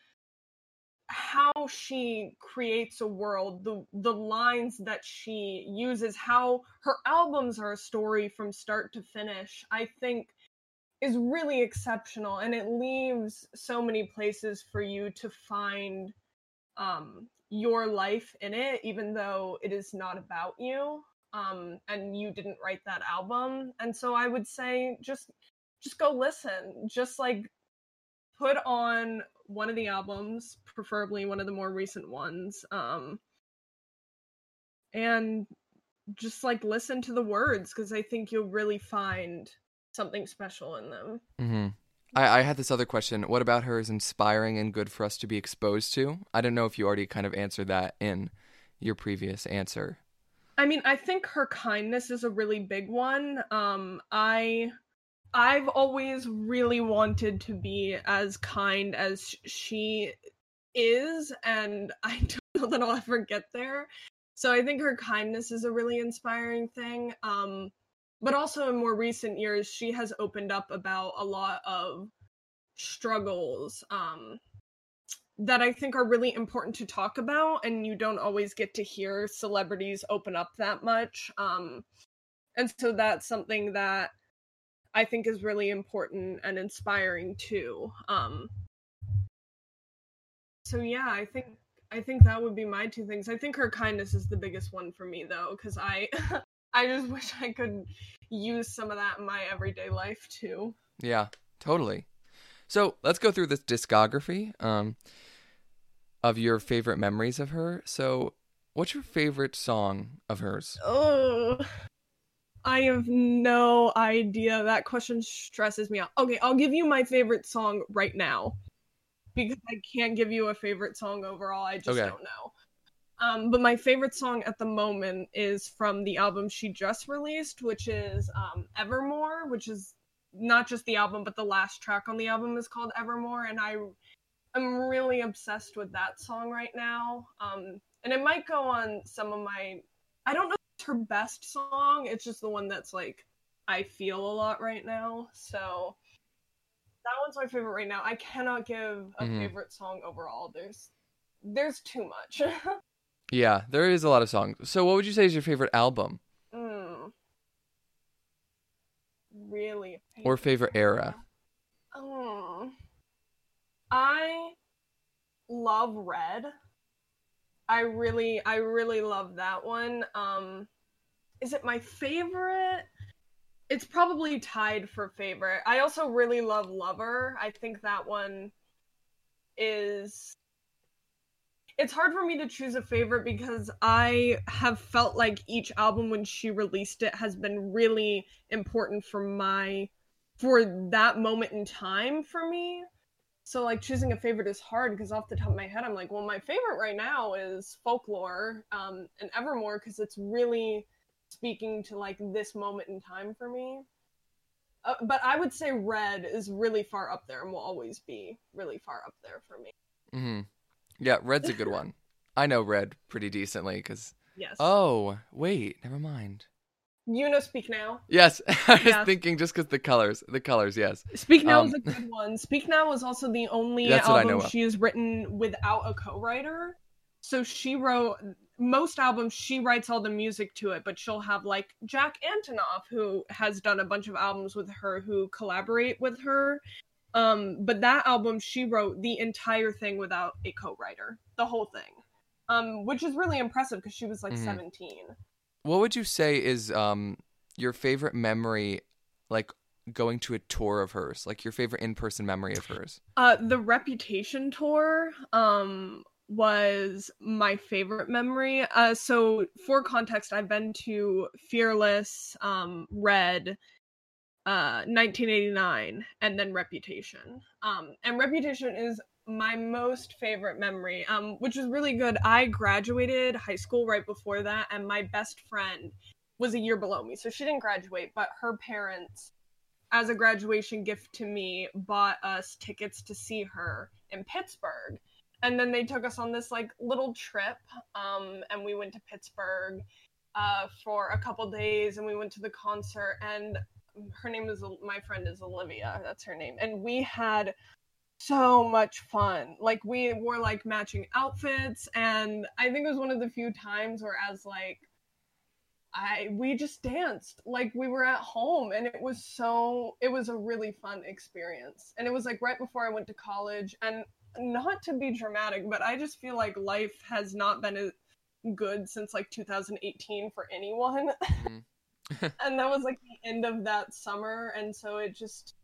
how she creates a world the the lines that she uses how her albums are a story from start to finish i think is really exceptional and it leaves so many places for you to find um your life in it even though it is not about you um and you didn't write that album. And so i would say just just go listen. Just like put on one of the albums, preferably one of the more recent ones, um, and just like listen to the words because I think you'll really find something special in them. Mm-hmm. I, I had this other question. What about her is inspiring and good for us to be exposed to? I don't know if you already kind of answered that in your previous answer. I mean, I think her kindness is a really big one. Um, I I've always really wanted to be as kind as she is, and (laughs) I don't know that I'll ever get there. So I think her kindness is a really inspiring thing. Um, but also in more recent years, she has opened up about a lot of struggles um, that I think are really important to talk about, and you don't always get to hear celebrities open up that much. Um, and so that's something that I think is really important and inspiring too. Um, so yeah, I think I think that would be my two things. I think her kindness is the biggest one for me though, because I (laughs) I just wish I could use some of that in my everyday life too. Yeah, totally. So let's go through this discography um, of your favorite memories of her. So What's your favorite song of hers? Oh, I have no idea. That question stresses me out. Okay, I'll give you my favorite song right now because I can't give you a favorite song overall. I just Okay. don't know. Um, but my favorite song at the moment is from the album she just released, which is um, Evermore, which is not just the album, but the last track on the album is called Evermore, and I am really obsessed with that song right now. Um, and it might go on some of my. I don't know her best song. It's just the one that's like I feel a lot right now. So that one's my favorite right now. I cannot give a Mhm. favorite song overall. There's there's too much. (laughs) Yeah, there is a lot of songs. So, what would you say is your favorite album mm. Really. or favorite era? Um, I love Red. I really, I really love that one. Um, is it my favorite? It's probably tied for favorite. I also really love Lover. I think that one is. It's hard for me to choose a favorite because I have felt like each album when she released it has been really important for my for that moment in time for me. So like choosing a favorite is hard because off the top of my head I'm like, well my favorite right now is Folklore um and Evermore because it's really speaking to like this moment in time for me. Uh, but I would say Red is really far up there and will always be really far up there for me. hmm Yeah, Red's a good one. I know Red pretty decently because. (laughs) Yes. Oh, wait, never mind. You know Speak Now. Yes, (laughs) I was Yeah. thinking just because the colors, the colors, yes. Speak Now Um, is a good (laughs) one. Speak Now is also the only That's what I album she has written without a co-writer. So she wrote most albums she writes all the music to it, but she'll have like Jack Antonoff who has done a bunch of albums with her who collaborate with her. Um but that album she wrote the entire thing without a co-writer. The whole thing. Um which is really impressive because she was like Mhm. 17. What would you say is um your favorite memory, like going to a tour of hers, like your favorite in-person memory of hers? Uh, the Reputation tour um was my favorite memory. Uh, so for context, I've been to Fearless, um, Red, uh, 1989, and then Reputation. Um, and Reputation is my most favorite memory, um, which was really good. I graduated high school right before that, and my best friend was a year below me, so she didn't graduate, but her parents as a graduation gift to me, bought us tickets to see her in Pittsburgh. And then they took us on this like little trip, um, and we went to Pittsburgh uh, for a couple days, and we went to the concert. And her name is my friend is Olivia, that's her name, and we had so much fun. Like we wore like matching outfits, and I think it was one of the few times where as like I we just danced like we were at home and it was so it was a really fun experience. And it was like right before I went to college and not to be dramatic, but I just feel like life has not been as good since like 2018 for anyone. Mhm. (laughs) and that was like the end of that summer and so it just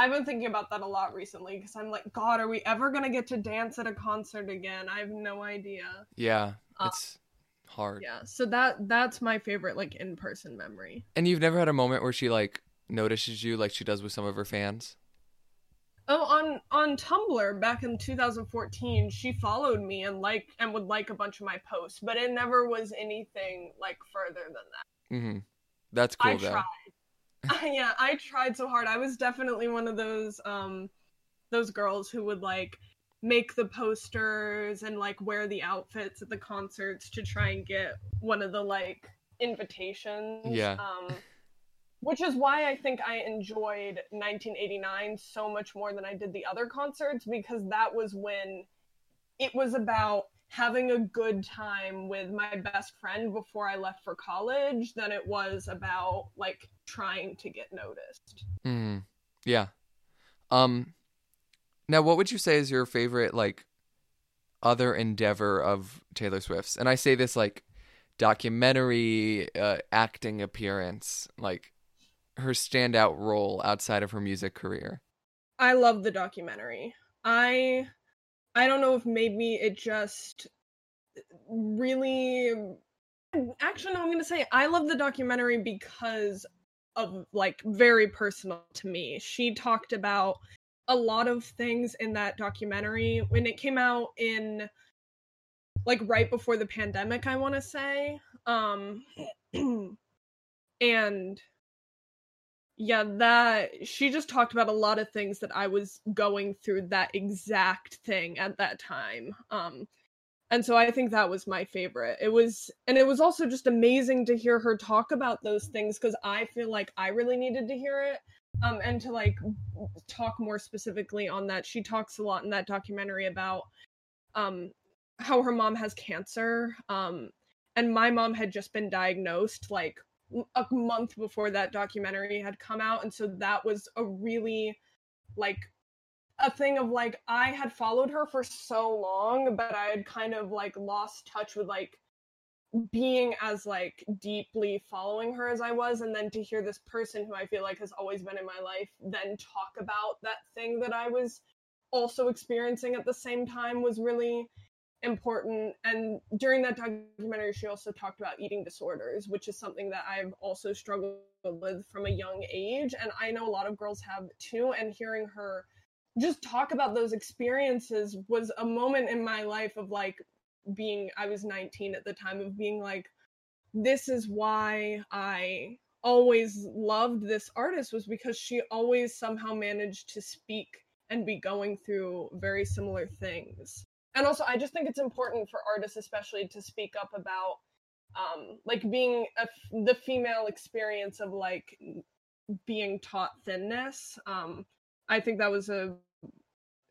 I've been thinking about that a lot recently because I'm like, God, are we ever gonna get to dance at a concert again? I have no idea. Yeah, Uh, it's hard. Yeah, so that that's my favorite like in person memory. And you've never had a moment where she like notices you like she does with some of her fans? Oh, on on Tumblr back in 2014, she followed me and like and would like a bunch of my posts, but it never was anything like further than that. Mm-hmm. That's cool I though. tried. (laughs) yeah, I tried so hard. I was definitely one of those um those girls who would like make the posters and like wear the outfits at the concerts to try and get one of the like invitations. Yeah. Um which is why I think I enjoyed 1989 so much more than I did the other concerts because that was when it was about having a good time with my best friend before I left for college than it was about like trying to get noticed. Mm. Yeah. Um now what would you say is your favorite like other endeavor of Taylor Swift's? And I say this like documentary uh, acting appearance, like her standout role outside of her music career. I love the documentary. I I don't know if maybe it just really actually no i'm gonna say i love the documentary because of like very personal to me. She talked about a lot of things in that documentary when it came out in like right before the pandemic i want to say um (clears throat) and yeah that she just talked about a lot of things that i was going through that exact thing at that time um and so i think that was my favorite. It was and it was also just amazing to hear her talk about those things because i feel like i really needed to hear it um and to like talk more specifically on that. She talks a lot in that documentary about um how her mom has cancer um and my mom had just been diagnosed like a month before that documentary had come out and so that was a really like a thing of like I had followed her for so long but I had kind of like lost touch with like being as like deeply following her as I was and then to hear this person who I feel like has always been in my life then talk about that thing that I was also experiencing at the same time was really important. And during that documentary she also talked about eating disorders which is something that i've also struggled with from a young age. And i know a lot of girls have too and hearing her just talk about those experiences was a moment in my life of like being i was 19 at the time of being like this is why i always loved this artist was because she always somehow managed to speak and be going through very similar things and also i just think it's important for artists especially to speak up about um like being a, the female experience of like being taught thinness. Um i think that was a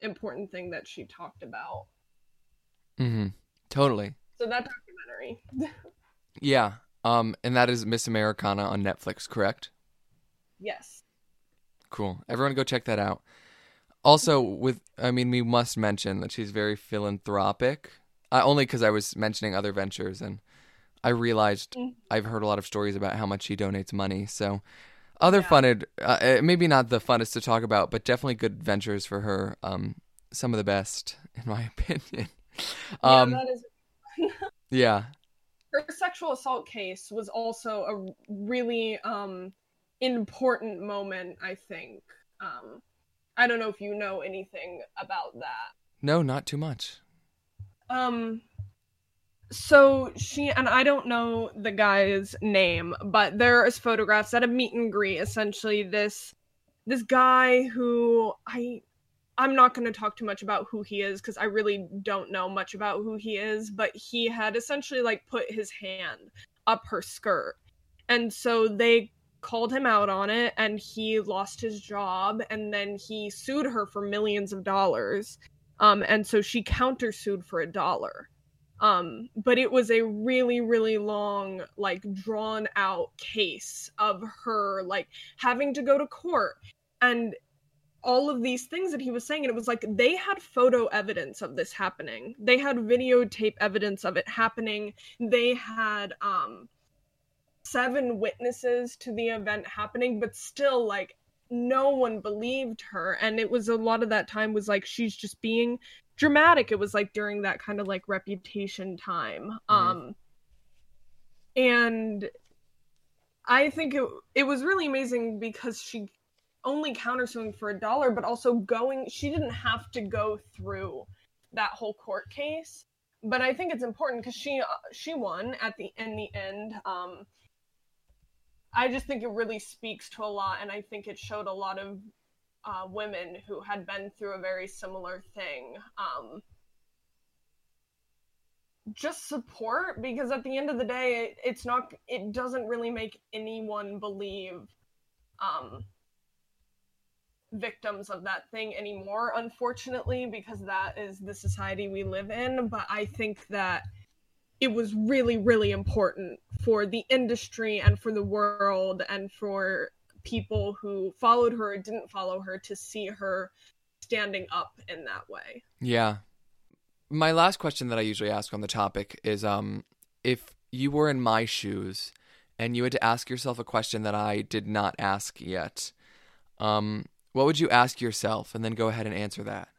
important thing that she talked about. Mm-hmm. Totally. So that documentary. (laughs) Yeah. Um and that is miss americana on netflix correct? Yes. Cool. Everyone go check that out also, with I mean, we must mention that she's very philanthropic. Uh, only because I was mentioning other ventures, and I realized mm. I've heard a lot of stories about how much she donates money. So, other yeah. funned, uh, eh, maybe not the funnest to talk about, but definitely good ventures for her. Um, some of the best, (laughs) in my (laughs) opinion. Um, yeah, that is. (laughs) yeah. Her sexual assault case was also a really um important moment, I think. Um, I don't know if you know anything about that. No, not too much. Um so she and I don't know the guy's name, but there is photographs at a meet and greet. Essentially, this this guy who I I'm not going to talk too much about who he is because I really don't know much about who he is. But he had essentially like put his hand up her skirt, and so they called him out on it and he lost his job and then he sued her for millions of dollars. Um and so she countersued for a dollar. Um but it was a really really long like drawn out case of her like having to go to court. And all of these things that he was saying and it was like they had photo evidence of this happening. They had videotape evidence of it happening. They had um seven witnesses to the event happening, but still, like, no one believed her. And it was a lot of that time was like she's just being dramatic. It was like during that kind of like reputation time. Mm-hmm. Um, and I think it it was really amazing because she only countersuing for a dollar, but also going. She didn't have to go through that whole court case. But I think it's important because she uh, she won at the in the end. Um, I just think it really speaks to a lot, and I think it showed a lot of uh, women who had been through a very similar thing. Um, just support because at the end of the day, it, it's not. It doesn't really make anyone believe um, victims of that thing anymore, unfortunately, because that is the society we live in. But I think that it was really really important for the industry and for the world and for people who followed her or didn't follow her to see her standing up in that way. Yeah. My last question that I usually ask on the topic is um if you were in my shoes and you had to ask yourself a question that I did not ask yet, um what would you ask yourself and then go ahead and answer that?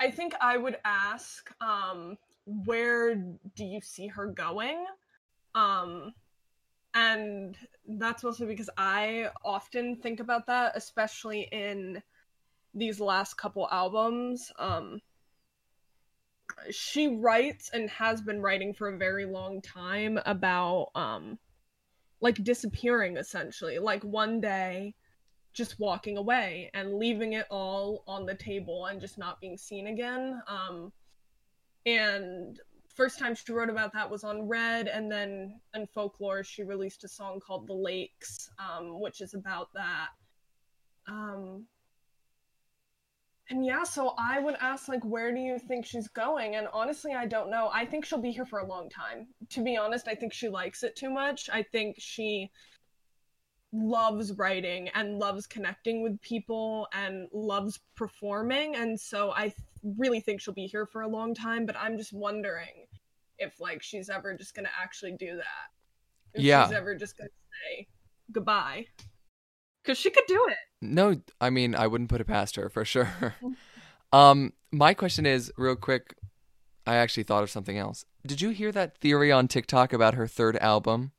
I think I would ask um where do you see her going? Um and that's mostly because I often think about that, especially in these last couple albums. Um she writes and has been writing for a very long time about um like disappearing essentially like one day just walking away and leaving it all on the table and just not being seen again um and first time she wrote about that was on red and then in folklore she released a song called the lakes um which is about that um and yeah, so I would ask like where do you think she's going? And honestly, I don't know. I think she'll be here for a long time. To be honest, I think she likes it too much. I think she loves writing and loves connecting with people and loves performing and so I really think she'll be here for a long time, but I'm just wondering if like she's ever just to actually do that. If Yeah. she's ever just to say goodbye. Cuz she could do it. No, I mean I wouldn't put it past her for sure. (laughs) um, my question is real quick. I actually thought of something else. Did you hear that theory on TikTok about her third album?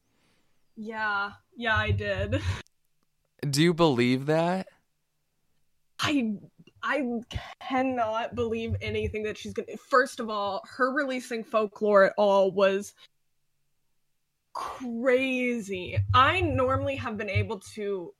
Yeah. Yeah, I did. (laughs) Do you believe that? I I cannot believe anything that she's gonna. First of all, her releasing folklore at all was crazy. I normally have been able to.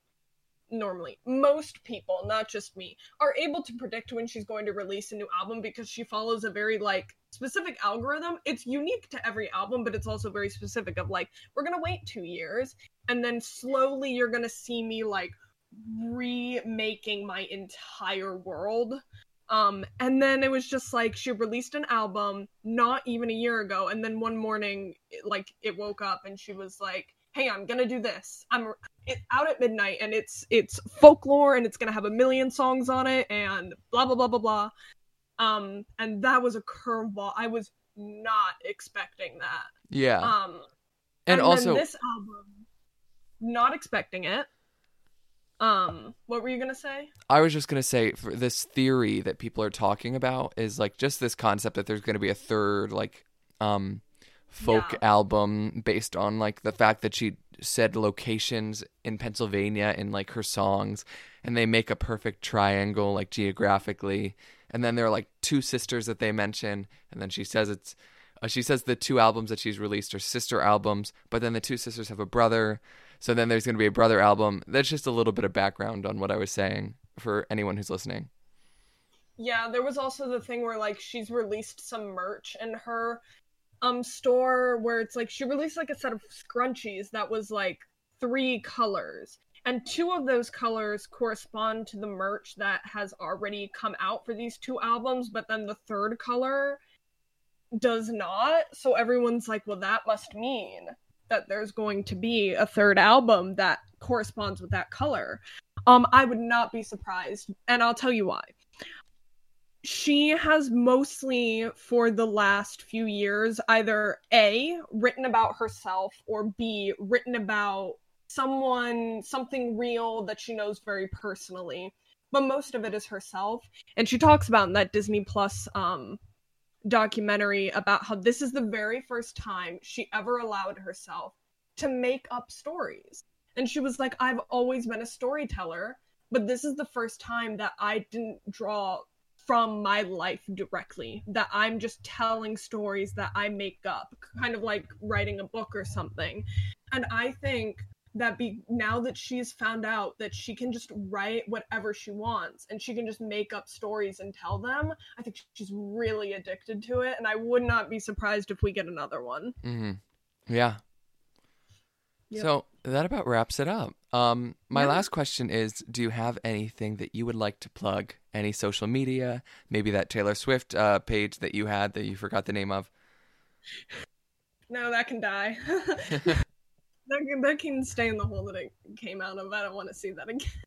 Normally, most people, not just me, are able to predict when she's going to release a new album because she follows a very like specific algorithm. It's unique to every album, but it's also very specific of like we're gonna wait two years and then slowly you're gonna see me like remaking my entire world. Um, and then it was just like she released an album not even a year ago, and then one morning, it, like it woke up and she was like, "Hey, I'm gonna do this. I'm it, out at midnight, and it's it's folklore, and it's gonna have a million songs on it, and blah blah blah blah blah." Um, and that was a curveball. I was not expecting that. Yeah. Um, and, then also this album, not expecting it. Um, what were you gonna say? I was just going to say for this theory that people are talking about is like just this concept that there's going to be a third like um folk Yeah. album based on like the fact that she said locations in Pennsylvania in like her songs and they make a perfect triangle like geographically and then there are like two sisters that they mention and then she says it's uh, she says the two albums that she's released are sister albums but then the two sisters have a brother so then there's going to be a brother album that's just a little bit of background on what i was saying for anyone who's listening Yeah, there was also the thing where like she's released some merch in her um store where it's like she released like a set of scrunchies that was like three colors. And two of those colors correspond to the merch that has already come out for these two albums, but then the third color does not. So everyone's like, well, that must mean that there's going to be a third album that corresponds with that color. Um, I would not be surprised, and I'll tell you why she has mostly for the last few years either a written about herself or b written about someone something real that she knows very personally but most of it is herself and she talks about in that disney plus um documentary about how this is the very first time she ever allowed herself to make up stories. And she was like i've always been a storyteller but this is the first time that i didn't draw from my life directly that i'm just telling stories that i make up kind of like writing a book or something. And i think that be now that she's found out that she can just write whatever she wants and she can just make up stories and tell them i think she's really addicted to it and i would not be surprised if we get another one. Hmm yeah. Yep. so that about wraps it up. Um my Yeah. last question is do you have anything that you would like to plug? Any social media? Maybe that taylor swift uh, page that you had that you forgot the name of? No that can die (laughs) that, can, that can stay in the hole that it came out of. I don't want to see that again. (laughs)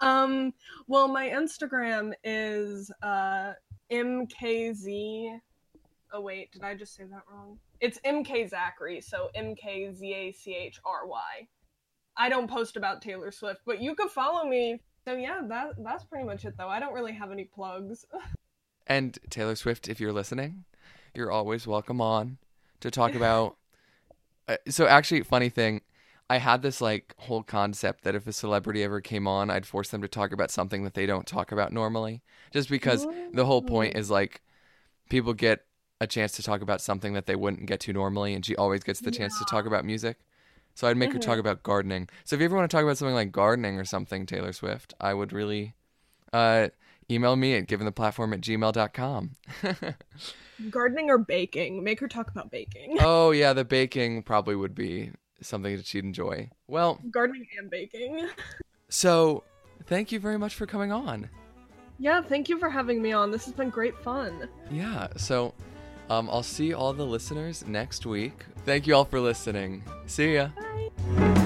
Um well my instagram is uh mkz oh wait did i just say that wrong? It's mk zachary so m-k-z-a-c-h-r-y i don't post about taylor swift but you can follow me. So yeah that that's pretty much it though. I don't really have any plugs. (laughs) And taylor swift if you're listening you're always welcome on to talk about. (laughs) Uh, so, actually, funny thing, I had this like whole concept that if a celebrity ever came on, I'd force them to talk about something that they don't talk about normally. Just because the whole point is like people get a chance to talk about something that they wouldn't get to normally, and she always gets the chance to talk about music. So I'd make her talk about gardening. So if you ever want to talk about something like gardening or something, Taylor Swift, I would really uh, email me at giventheplatform at gmail.com. (laughs) Gardening or baking? Make her talk about baking. (laughs) oh, yeah, the baking probably would be something that she'd enjoy. Well, Gardening and baking. so thank you very much for coming on. Yeah, thank you for having me on. This has been great fun. Yeah, so um, I'll see all the listeners next week. Thank you all for listening. See ya. Bye.